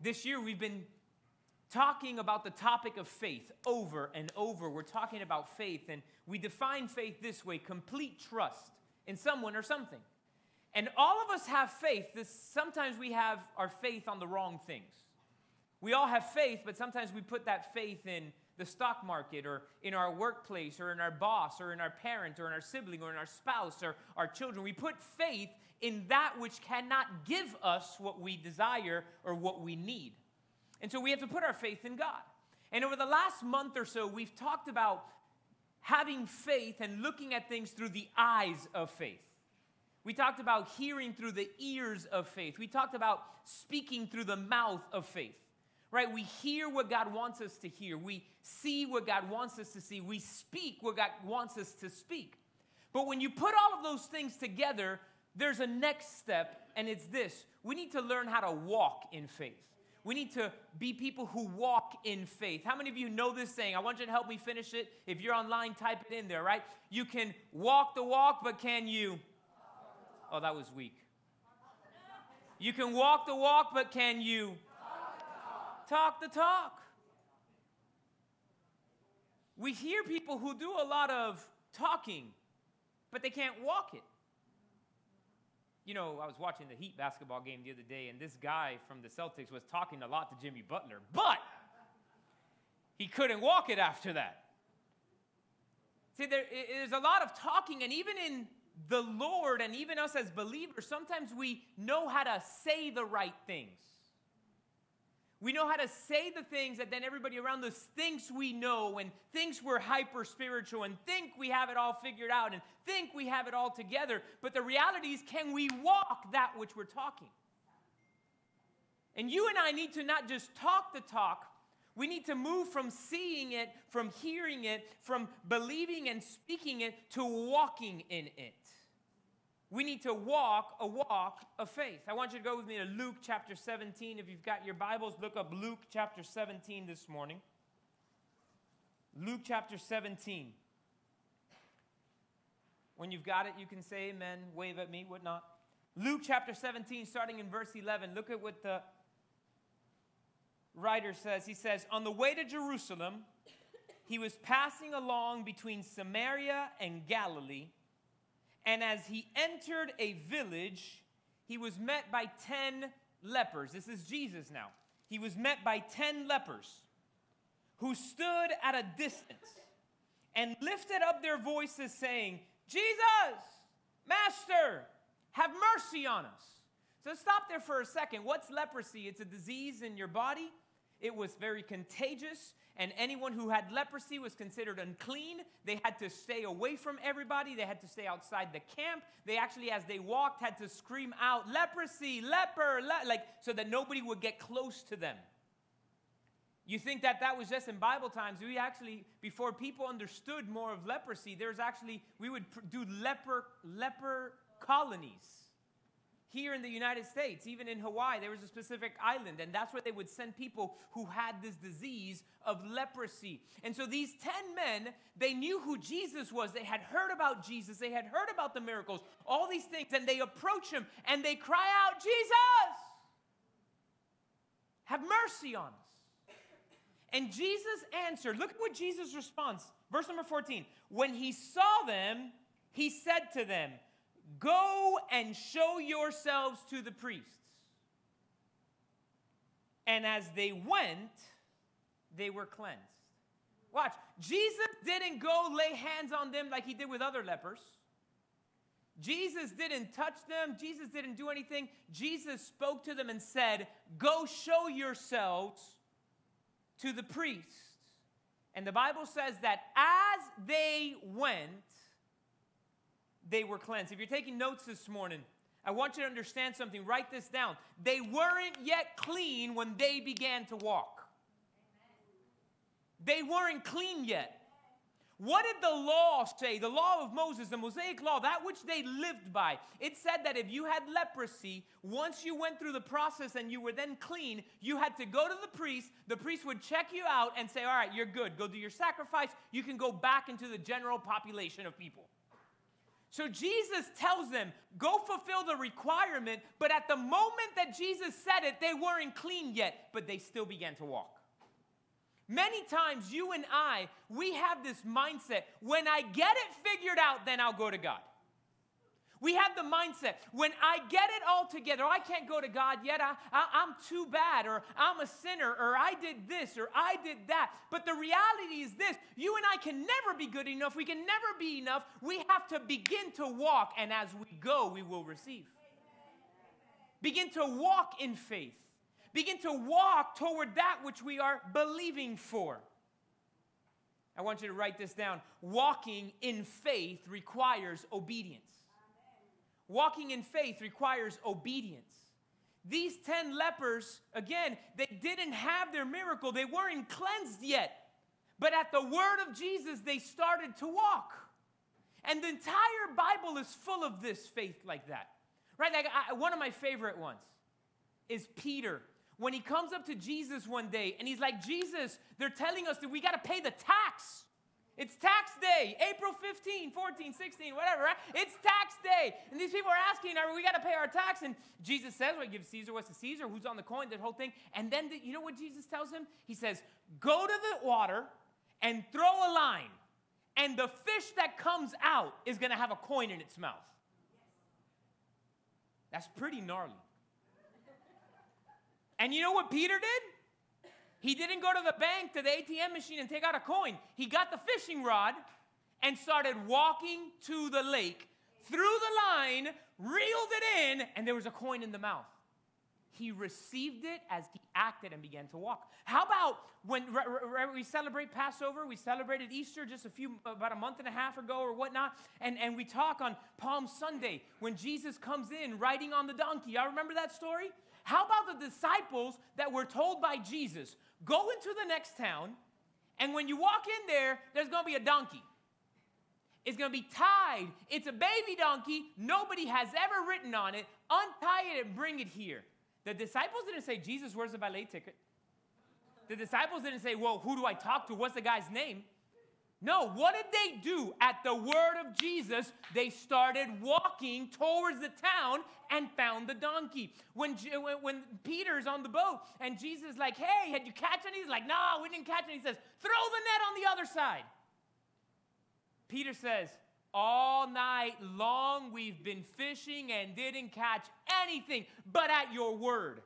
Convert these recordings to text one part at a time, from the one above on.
This year we've been talking about the topic of faith over and over. We're talking about faith, and we define faith this way complete trust in someone or something. And all of us have faith. This, sometimes we have our faith on the wrong things. We all have faith, but sometimes we put that faith in the stock market or in our workplace or in our boss or in our parent or in our sibling or in our spouse or our children. We put faith in that which cannot give us what we desire or what we need. And so we have to put our faith in God. And over the last month or so, we've talked about having faith and looking at things through the eyes of faith. We talked about hearing through the ears of faith. We talked about speaking through the mouth of faith right? We hear what God wants us to hear. We see what God wants us to see. We speak what God wants us to speak. But when you put all of those things together, there's a next step, and it's this we need to learn how to walk in faith. We need to be people who walk in faith. How many of you know this saying? I want you to help me finish it. If you're online, type it in there, right? You can walk the walk, but can you? Oh, that was weak. You can walk the walk, but can you? talk the talk. We hear people who do a lot of talking, but they can't walk it. You know, I was watching the Heat basketball game the other day, and this guy from the Celtics was talking a lot to Jimmy Butler, but he couldn't walk it after that. See, there is a lot of talking, and even in the Lord, and even us as believers, sometimes we know how to say the right things. We know how to say the things that then everybody around us thinks we know and thinks we're hyper spiritual and think we have it all figured out and think we have it all together. But the reality is, can we walk that which we're talking? And you and I need to not just talk the talk, we need to move from seeing it, from hearing it, from believing and speaking it to walking in it. We need to walk a walk of faith. I want you to go with me to Luke chapter 17. If you've got your Bibles, look up Luke chapter 17 this morning. Luke chapter 17. When you've got it, you can say amen, wave at me, whatnot. Luke chapter 17, starting in verse 11. Look at what the writer says. He says, On the way to Jerusalem, he was passing along between Samaria and Galilee. And as he entered a village, he was met by 10 lepers. This is Jesus now. He was met by 10 lepers who stood at a distance and lifted up their voices, saying, Jesus, Master, have mercy on us. So stop there for a second. What's leprosy? It's a disease in your body. It was very contagious and anyone who had leprosy was considered unclean. They had to stay away from everybody. They had to stay outside the camp. They actually, as they walked, had to scream out, leprosy, leper, le-, like, so that nobody would get close to them. You think that that was just in Bible times. We actually, before people understood more of leprosy, there's actually, we would do leper, leper colonies here in the United States, even in Hawaii, there was a specific island, and that's where they would send people who had this disease of leprosy. And so these 10 men, they knew who Jesus was. They had heard about Jesus, they had heard about the miracles, all these things, and they approach him and they cry out, Jesus, have mercy on us. And Jesus answered, look at what Jesus responds. Verse number 14. When he saw them, he said to them, Go and show yourselves to the priests. And as they went, they were cleansed. Watch, Jesus didn't go lay hands on them like he did with other lepers. Jesus didn't touch them. Jesus didn't do anything. Jesus spoke to them and said, Go show yourselves to the priests. And the Bible says that as they went, they were cleansed. If you're taking notes this morning, I want you to understand something. Write this down. They weren't yet clean when they began to walk. They weren't clean yet. What did the law say? The law of Moses, the Mosaic law, that which they lived by. It said that if you had leprosy, once you went through the process and you were then clean, you had to go to the priest. The priest would check you out and say, All right, you're good. Go do your sacrifice. You can go back into the general population of people. So Jesus tells them, go fulfill the requirement, but at the moment that Jesus said it, they weren't clean yet, but they still began to walk. Many times, you and I, we have this mindset when I get it figured out, then I'll go to God. We have the mindset when I get it all together, oh, I can't go to God yet. I, I, am too bad, or I'm a sinner, or I did this, or I did that. But the reality is this you and I can never be good enough. We can never be enough. We have to begin to walk, and as we go, we will receive. Begin to walk in faith. Begin to walk toward that which we are believing for. I want you to write this down. Walking in faith requires obedience. Walking in faith requires obedience. These 10 lepers, again, they didn't have their miracle, they weren't cleansed yet. But at the word of Jesus, they started to walk. And the entire Bible is full of this faith like that. Right? Like I, one of my favorite ones is Peter. When he comes up to Jesus one day and he's like, Jesus, they're telling us that we got to pay the tax. It's tax day, April 15, 14, 16, whatever, right? It's tax day. And these people are asking, are we got to pay our tax? And Jesus says, well, give Caesar what's to Caesar, who's on the coin, that whole thing. And then, the, you know what Jesus tells him? He says, go to the water and throw a line. And the fish that comes out is going to have a coin in its mouth. That's pretty gnarly. And you know what Peter did? He didn't go to the bank, to the ATM machine, and take out a coin. He got the fishing rod and started walking to the lake, threw the line, reeled it in, and there was a coin in the mouth. He received it as he acted and began to walk. How about when we celebrate Passover? We celebrated Easter just a few, about a month and a half ago or whatnot. And, and we talk on Palm Sunday when Jesus comes in riding on the donkey. Y'all remember that story? How about the disciples that were told by Jesus, Go into the next town, and when you walk in there, there's gonna be a donkey. It's gonna be tied. It's a baby donkey. Nobody has ever written on it. Untie it and bring it here. The disciples didn't say, Jesus, where's the valet ticket? The disciples didn't say, Well, who do I talk to? What's the guy's name? No, what did they do? At the word of Jesus, they started walking towards the town and found the donkey. When, when, Peter's on the boat and Jesus like, hey, had you catch any? He's like, no, we didn't catch any. He says, throw the net on the other side. Peter says, all night long we've been fishing and didn't catch anything but at your word.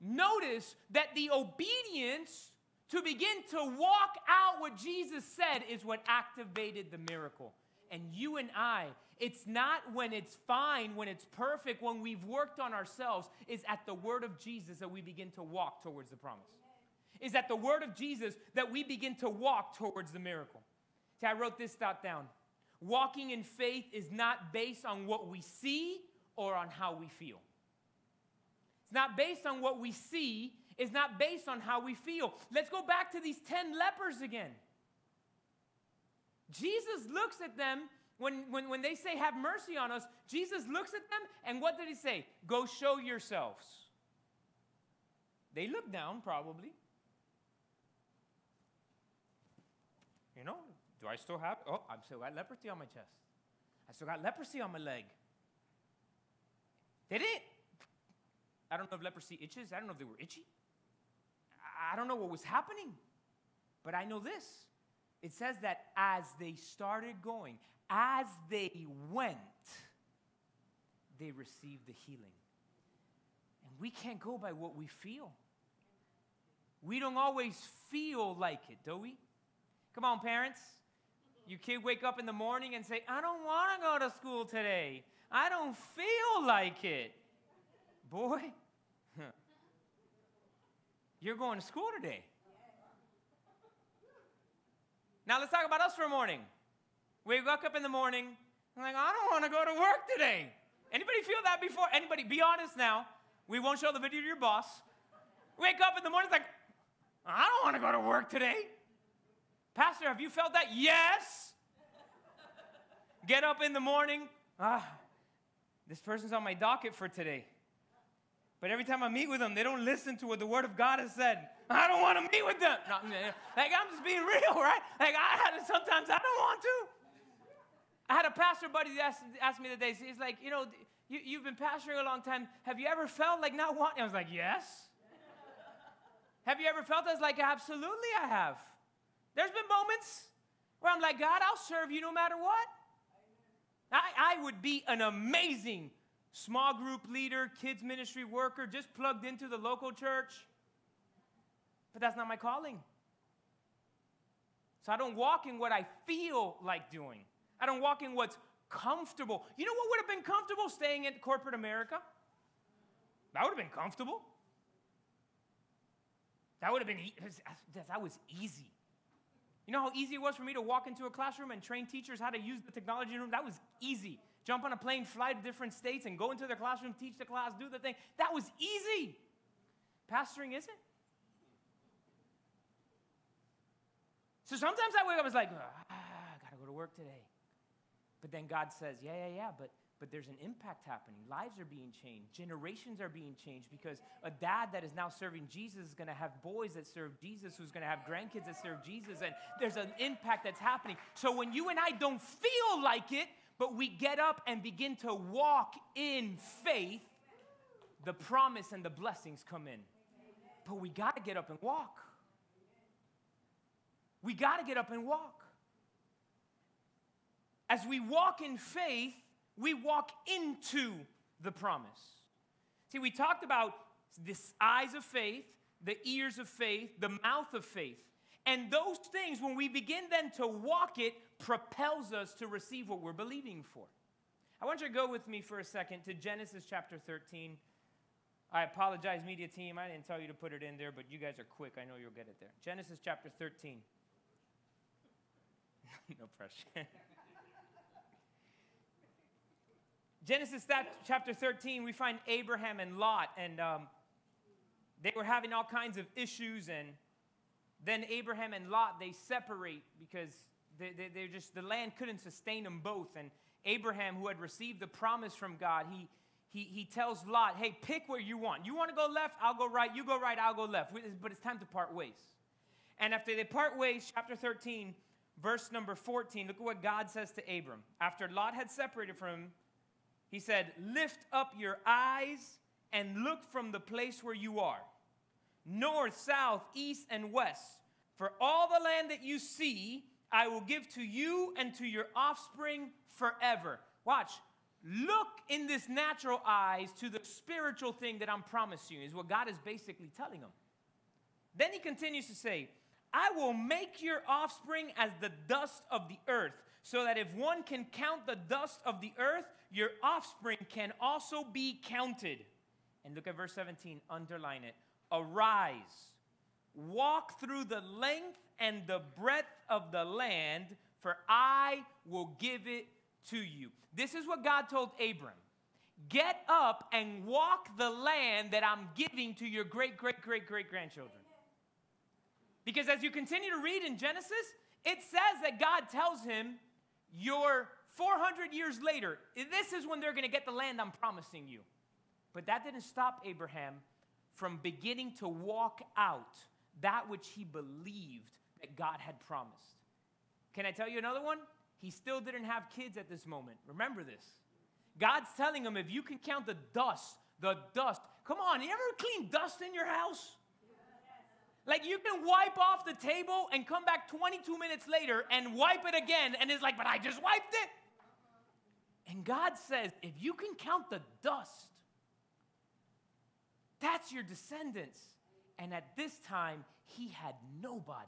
Notice that the obedience to begin to walk out what Jesus said is what activated the miracle. And you and I, it's not when it's fine, when it's perfect, when we've worked on ourselves, is at the word of Jesus that we begin to walk towards the promise. Is at the word of Jesus that we begin to walk towards the miracle. See, I wrote this thought down. Walking in faith is not based on what we see or on how we feel. It's not based on what we see, is not based on how we feel. Let's go back to these 10 lepers again. Jesus looks at them when, when, when they say, Have mercy on us. Jesus looks at them, and what did he say? Go show yourselves. They look down, probably. You know, do I still have? Oh, I've still got leprosy on my chest. I still got leprosy on my leg. Did it? I don't know if leprosy itches. I don't know if they were itchy. I don't know what was happening, but I know this. It says that as they started going, as they went, they received the healing. And we can't go by what we feel. We don't always feel like it, do we? Come on, parents. Your kid wake up in the morning and say, I don't want to go to school today. I don't feel like it. Boy, you're going to school today. Now let's talk about us for a morning. We woke up in the morning, I'm like, I don't want to go to work today. Anybody feel that before? Anybody? Be honest now. We won't show the video to your boss. Wake up in the morning, it's like, I don't want to go to work today. Pastor, have you felt that? Yes. Get up in the morning, ah, this person's on my docket for today. But every time I meet with them, they don't listen to what the Word of God has said. I don't want to meet with them. No, like, I'm just being real, right? Like, I had to, sometimes I don't want to. I had a pastor buddy that asked, asked me the day, he's like, you know, you, you've been pastoring a long time. Have you ever felt like not wanting? I was like, yes. have you ever felt? I was like, absolutely, I have. There's been moments where I'm like, God, I'll serve you no matter what. I, I would be an amazing small group leader, kids ministry worker, just plugged into the local church. But that's not my calling. So I don't walk in what I feel like doing. I don't walk in what's comfortable. You know what would have been comfortable staying in corporate America? That would have been comfortable. That would have been that was easy. You know how easy it was for me to walk into a classroom and train teachers how to use the technology room? That was easy. Jump on a plane, fly to different states, and go into their classroom, teach the class, do the thing. That was easy. Pastoring isn't. So sometimes I wake up, I was like, ah, I gotta go to work today. But then God says, yeah, yeah, yeah, but but there's an impact happening. Lives are being changed. Generations are being changed because a dad that is now serving Jesus is to have boys that serve Jesus, who's to have grandkids that serve Jesus, and there's an impact that's happening. So when you and I don't feel like it, but we get up and begin to walk in faith, the promise and the blessings come in. But we got to get up and walk. We got to get up and walk. As we walk in faith, we walk into the promise. See, we talked about the eyes of faith, the ears of faith, the mouth of faith. And those things, when we begin then to walk it, propels us to receive what we're believing for. I want you to go with me for a second to Genesis chapter 13. I apologize, media team. I didn't tell you to put it in there, but you guys are quick. I know you'll get it there. Genesis chapter 13. no pressure. Genesis chapter 13, we find Abraham and Lot, and um, they were having all kinds of issues. And then Abraham and Lot, they separate because they, they, just, the land couldn't sustain them both. And Abraham, who had received the promise from God, he, he, he tells Lot, hey, pick where you want. You want to go left? I'll go right. You go right, I'll go left. But it's time to part ways. And after they part ways, chapter 13, verse number 14, look at what God says to Abram. After Lot had separated from him, he said, Lift up your eyes and look from the place where you are, north, south, east, and west. For all the land that you see, I will give to you and to your offspring forever. Watch. Look in this natural eyes to the spiritual thing that I'm promising you, is what God is basically telling him. Then he continues to say, I will make your offspring as the dust of the earth, so that if one can count the dust of the earth, your offspring can also be counted. And look at verse 17, underline it. Arise, walk through the length and the breadth of the land, for I will give it to you. This is what God told Abram. Get up and walk the land that I'm giving to your great, great, great, great grandchildren. Because as you continue to read in Genesis, it says that God tells him, Your 400 years later, this is when they're going to get the land I'm promising you. But that didn't stop Abraham from beginning to walk out that which he believed that God had promised. Can I tell you another one? He still didn't have kids at this moment. Remember this. God's telling him if you can count the dust, the dust. Come on, you ever clean dust in your house? Like you can wipe off the table and come back 22 minutes later and wipe it again, and it's like, but I just wiped it. And God says, if you can count the dust, that's your descendants. And at this time, he had nobody.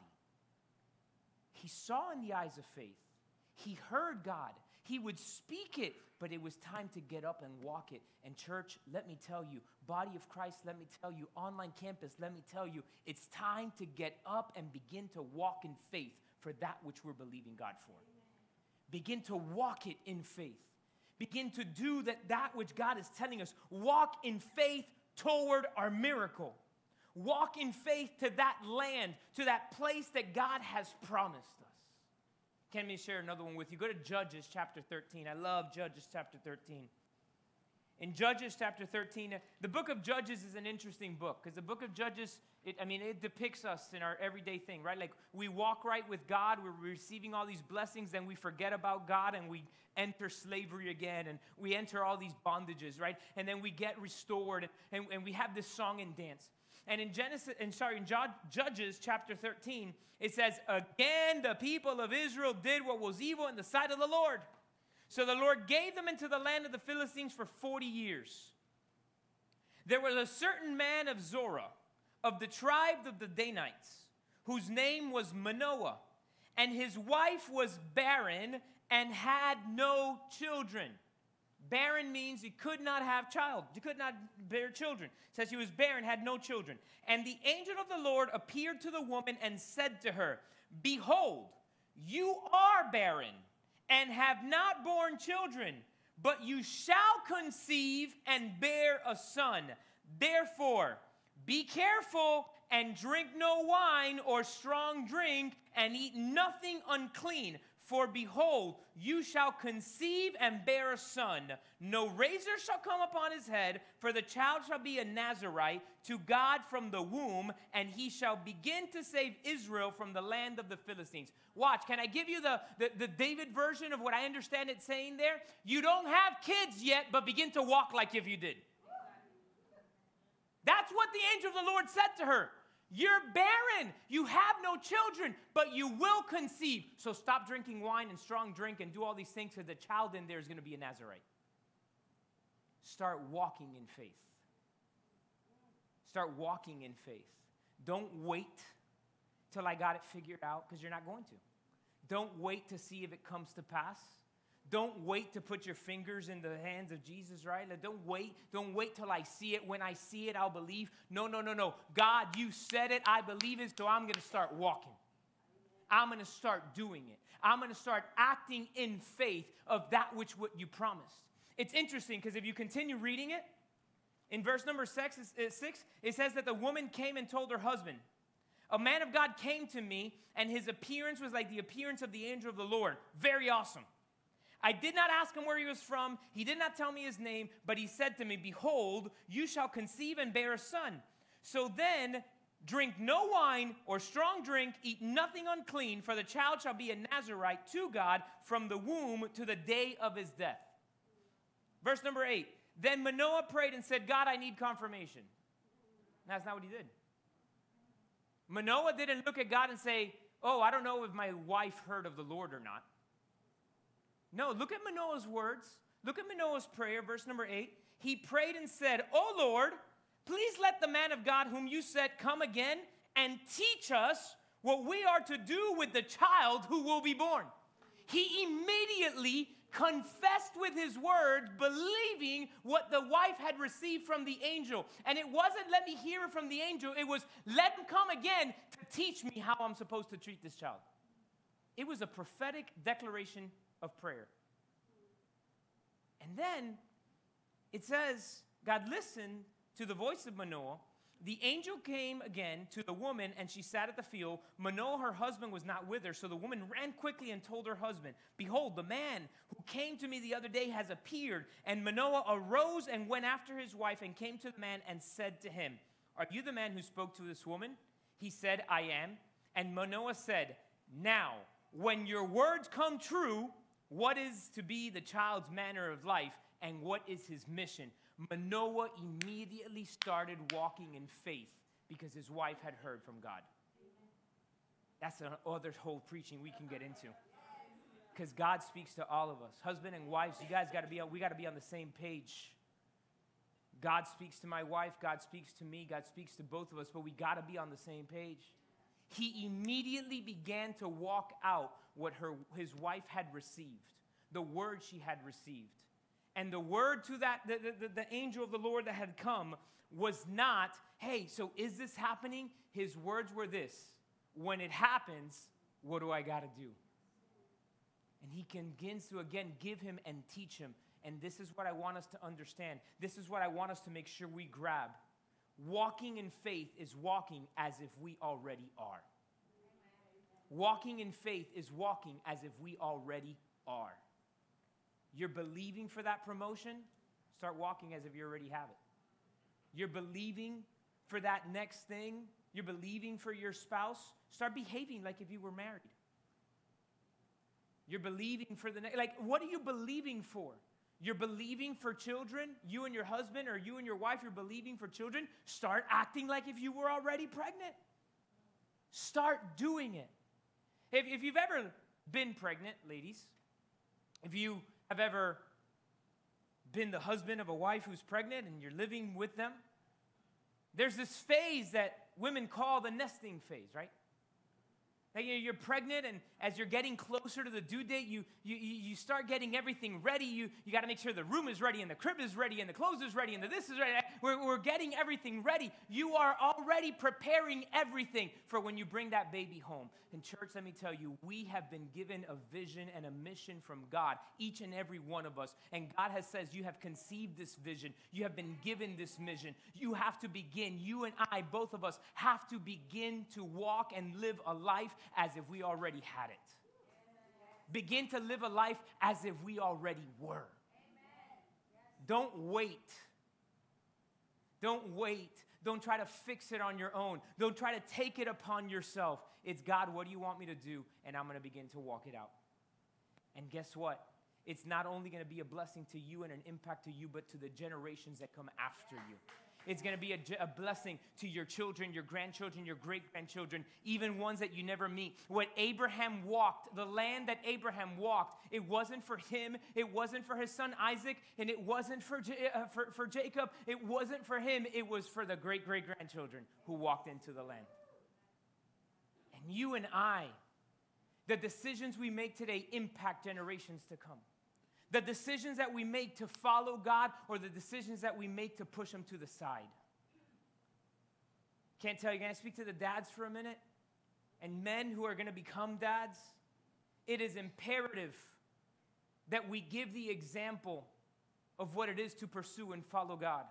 He saw in the eyes of faith, he heard God, he would speak it, but it was time to get up and walk it. And, church, let me tell you, body of Christ, let me tell you, online campus, let me tell you, it's time to get up and begin to walk in faith for that which we're believing God for. Begin to walk it in faith begin to do that, that which God is telling us. Walk in faith toward our miracle. Walk in faith to that land, to that place that God has promised us. Can me share another one with you? Go to Judges chapter 13. I love Judges chapter 13. In Judges chapter 13, the book of Judges is an interesting book because the book of Judges, it, I mean, it depicts us in our everyday thing, right? Like we walk right with God, we're receiving all these blessings, then we forget about God and we enter slavery again and we enter all these bondages, right? And then we get restored and, and we have this song and dance. And in Genesis, and sorry, in Judges chapter 13, it says, Again, the people of Israel did what was evil in the sight of the Lord. So the Lord gave them into the land of the Philistines for 40 years. There was a certain man of Zorah, of the tribe of the Danites, whose name was Manoah, and his wife was barren and had no children. Barren means he could not have child. He could not bear children. It says he was barren, had no children. And the angel of the Lord appeared to the woman and said to her, Behold, you are barren and have not borne children, but you shall conceive and bear a son. Therefore, be careful and drink no wine or strong drink, and eat nothing unclean for behold, you shall conceive and bear a son. No razor shall come upon his head, for the child shall be a Nazarite to God from the womb, and he shall begin to save Israel from the land of the Philistines. Watch, can I give you the, the, the David version of what I understand it saying there? You don't have kids yet, but begin to walk like if you did. That's what the angel of the Lord said to her. You're barren. You have no children, but you will conceive. So stop drinking wine and strong drink and do all these things because the child in there is going to be a Nazarite. Start walking in faith. Start walking in faith. Don't wait till I got it figured out because you're not going to. Don't wait to see if it comes to pass. Don't wait to put your fingers in the hands of Jesus, right? Like, don't wait. Don't wait till I see it. When I see it, I'll believe. No, no, no, no. God, you said it. I believe it. So I'm going to start walking. I'm going to start doing it. I'm going to start acting in faith of that which what you promised. It's interesting because if you continue reading it, in verse number six, six, it says that the woman came and told her husband, A man of God came to me, and his appearance was like the appearance of the angel of the Lord. Very awesome. I did not ask him where he was from. He did not tell me his name, but he said to me, Behold, you shall conceive and bear a son. So then, drink no wine or strong drink, eat nothing unclean, for the child shall be a Nazarite to God from the womb to the day of his death. Verse number eight. Then Manoah prayed and said, God, I need confirmation. That's not what he did. Manoah didn't look at God and say, Oh, I don't know if my wife heard of the Lord or not. No, look at Manoah's words. Look at Manoah's prayer, verse number eight. He prayed and said, Oh Lord, please let the man of God whom you said come again and teach us what we are to do with the child who will be born. He immediately confessed with his words, believing what the wife had received from the angel. And it wasn't, let me hear it from the angel, it was, let him come again to teach me how I'm supposed to treat this child. It was a prophetic declaration of prayer. And then it says, God listened to the voice of Manoah. The angel came again to the woman, and she sat at the field. Manoah, her husband, was not with her. So the woman ran quickly and told her husband, Behold, the man who came to me the other day has appeared. And Manoah arose and went after his wife and came to the man and said to him, Are you the man who spoke to this woman? He said, I am. And Manoah said, Now, when your words come true, what is to be the child's manner of life and what is his mission. Manoah immediately started walking in faith because his wife had heard from God. That's another whole preaching we can get into. Because God speaks to all of us. Husband and wives, you guys got to be on, we got to be on the same page. God speaks to my wife, God speaks to me, God speaks to both of us, but we got to be on the same page. He immediately began to walk out what her, his wife had received, the word she had received. And the word to that, the, the, the angel of the Lord that had come was not, hey, so is this happening? His words were this when it happens, what do I got to do? And he begins to again give him and teach him. And this is what I want us to understand. This is what I want us to make sure we grab. Walking in faith is walking as if we already are. Walking in faith is walking as if we already are. You're believing for that promotion, Start walking as if you already have it. You're believing for that next thing, you're believing for your spouse. Start behaving like if you were married. You're believing for the next, like, what are you believing for? You're believing for children, you and your husband, or you and your wife, you're believing for children. Start acting like if you were already pregnant. Start doing it. If, if you've ever been pregnant, ladies, if you have ever been the husband of a wife who's pregnant and you're living with them, there's this phase that women call the nesting phase, right? You're pregnant, and as you're getting closer to the due date, you, you, you start getting everything ready. You, you got to make sure the room is ready, and the crib is ready, and the clothes is ready, and the this is ready. We're, we're getting everything ready. You are already preparing everything for when you bring that baby home. And, church, let me tell you, we have been given a vision and a mission from God, each and every one of us. And God has says, You have conceived this vision, you have been given this mission. You have to begin, you and I, both of us, have to begin to walk and live a life as if we already had it. Begin to live a life as if we already were. Don't wait. Don't wait. Don't try to fix it on your own. Don't try to take it upon yourself. It's God, what do you want me to do? And I'm going to begin to walk it out. And guess what? It's not only going to be a blessing to you and an impact to you, but to the generations that come after you. It's going to be a, a, blessing to your children, your grandchildren, your great grandchildren, even ones that you never meet. What Abraham walked, the land that Abraham walked, it wasn't for him, it wasn't for his son Isaac, and it wasn't for, uh, for, for Jacob, it wasn't for him, it was for the great great grandchildren who walked into the land. And you and I, the decisions we make today impact generations to come the decisions that we make to follow God or the decisions that we make to push Him to the side. Can't tell you, can I speak to the dads for a minute? And men who are going to become dads? It is imperative that we give the example of what it is to pursue and follow God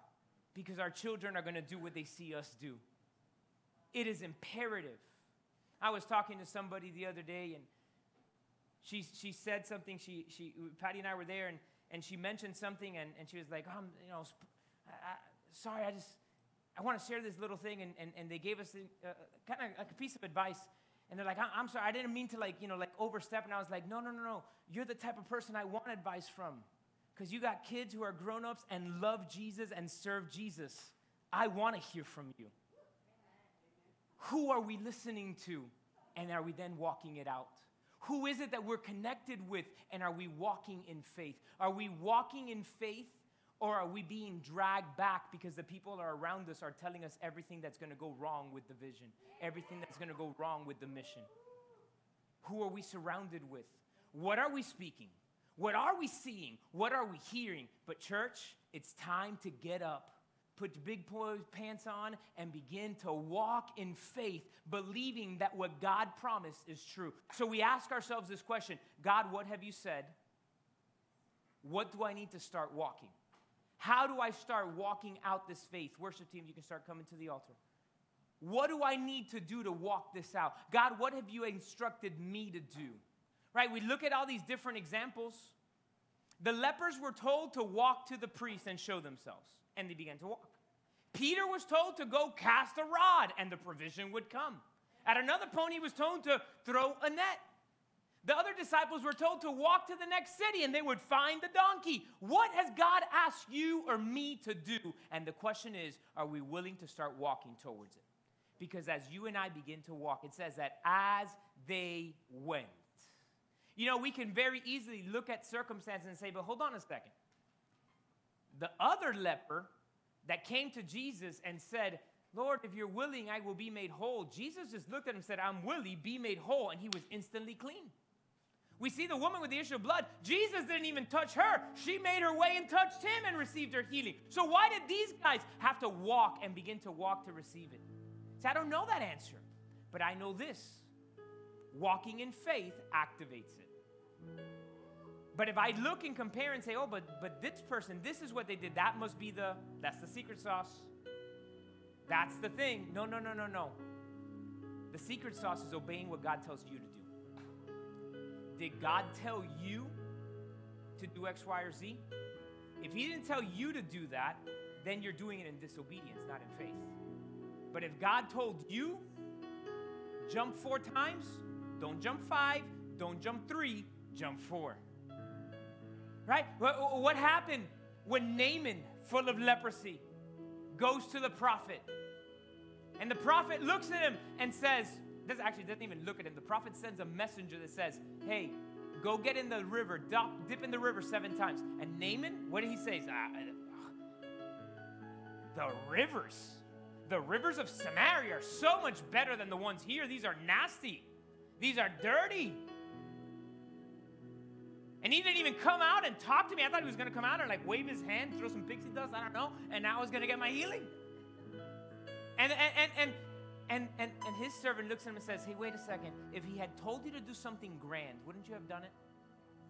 because our children are going to do what they see us do. It is imperative. I was talking to somebody the other day and she, she said something, she, she, Patty and I were there, and, and she mentioned something, and, and she was like, um, you know, I, I, sorry, I just, I want to share this little thing, and, and, and they gave us uh, kind of like a piece of advice, and they're like, I'm sorry, I didn't mean to like, you know, like overstep, and I was like, no, no, no, no, you're the type of person I want advice from, because you got kids who are grown-ups and love Jesus and serve Jesus. I want to hear from you. Who are we listening to, and are we then walking it out? Who is it that we're connected with? And are we walking in faith? Are we walking in faith or are we being dragged back because the people are around us are telling us everything that's going to go wrong with the vision, everything that's going to go wrong with the mission? Who are we surrounded with? What are we speaking? What are we seeing? What are we hearing? But, church, it's time to get up put big pants on and begin to walk in faith, believing that what God promised is true. So we ask ourselves this question God, what have you said? What do I need to start walking? How do I start walking out this faith? Worship team, you can start coming to the altar. What do I need to do to walk this out? God, what have you instructed me to do? Right? We look at all these different examples. The lepers were told to walk to the priest and show themselves and they began to walk. Peter was told to go cast a rod, and the provision would come. At another point, he was told to throw a net. The other disciples were told to walk to the next city and they would find the donkey. What has God asked you or me to do? And the question is, are we willing to start walking towards it? Because as you and I begin to walk, it says that as they went. You know, we can very easily look at circumstances and say, but hold on a second. The other leper that came to Jesus and said, Lord, if you're willing, I will be made whole. Jesus just looked at him and said, I'm willing, be made whole. And he was instantly clean. We see the woman with the issue of blood. Jesus didn't even touch her. She made her way and touched him and received her healing. So why did these guys have to walk and begin to walk to receive it? See, I don't know that answer, but I know this walking in faith activates it. But if I look and compare and say, oh, but, but this person, this is what they did, that must be the, that's the secret sauce. That's the thing. No, no, no, no, no. The secret sauce is obeying what God tells you to do. Did God tell you to do X, Y, or Z? If he didn't tell you to do that, then you're doing it in disobedience, not in faith. But if God told you, jump four times, don't jump five, don't jump three, jump four. Right? What happened when Naaman, full of leprosy, goes to the prophet? And the prophet looks at him and says, this actually doesn't even look at him. The prophet sends a messenger that says, Hey, go get in the river, dip, dip in the river seven times. And Naaman, what did he say? Ah, the rivers, the rivers of Samaria are so much better than the ones here. These are nasty, these are dirty. And he didn't even come out and talk to me. I thought he was going to come out and like wave his hand, throw some pixie dust, I don't know, and now I was going to get my healing. And, and, and, and, and, and, and his servant looks at him and says, Hey, wait a second. If he had told you to do something grand, wouldn't you have done it?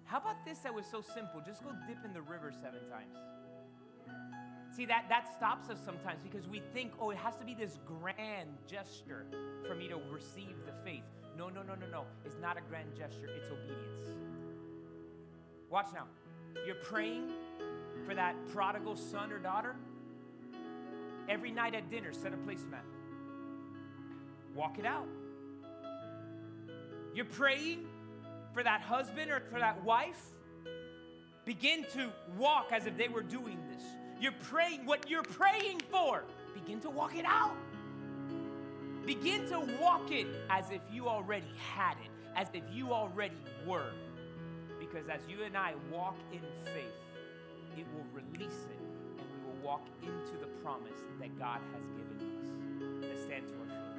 How about this that was so simple? Just go dip in the river seven times. See, that, that stops us sometimes because we think, oh, it has to be this grand gesture for me to receive the faith. No, no, no, no, no. It's not a grand gesture, it's obedience. Watch now. You're praying for that prodigal son or daughter. Every night at dinner, set a placemat. Walk it out. You're praying for that husband or for that wife. Begin to walk as if they were doing this. You're praying what you're praying for. Begin to walk it out. Begin to walk it as if you already had it, as if you already were. Because as you and I walk in faith, it will release it and we will walk into the promise that God has given us. Let's stand to our feet.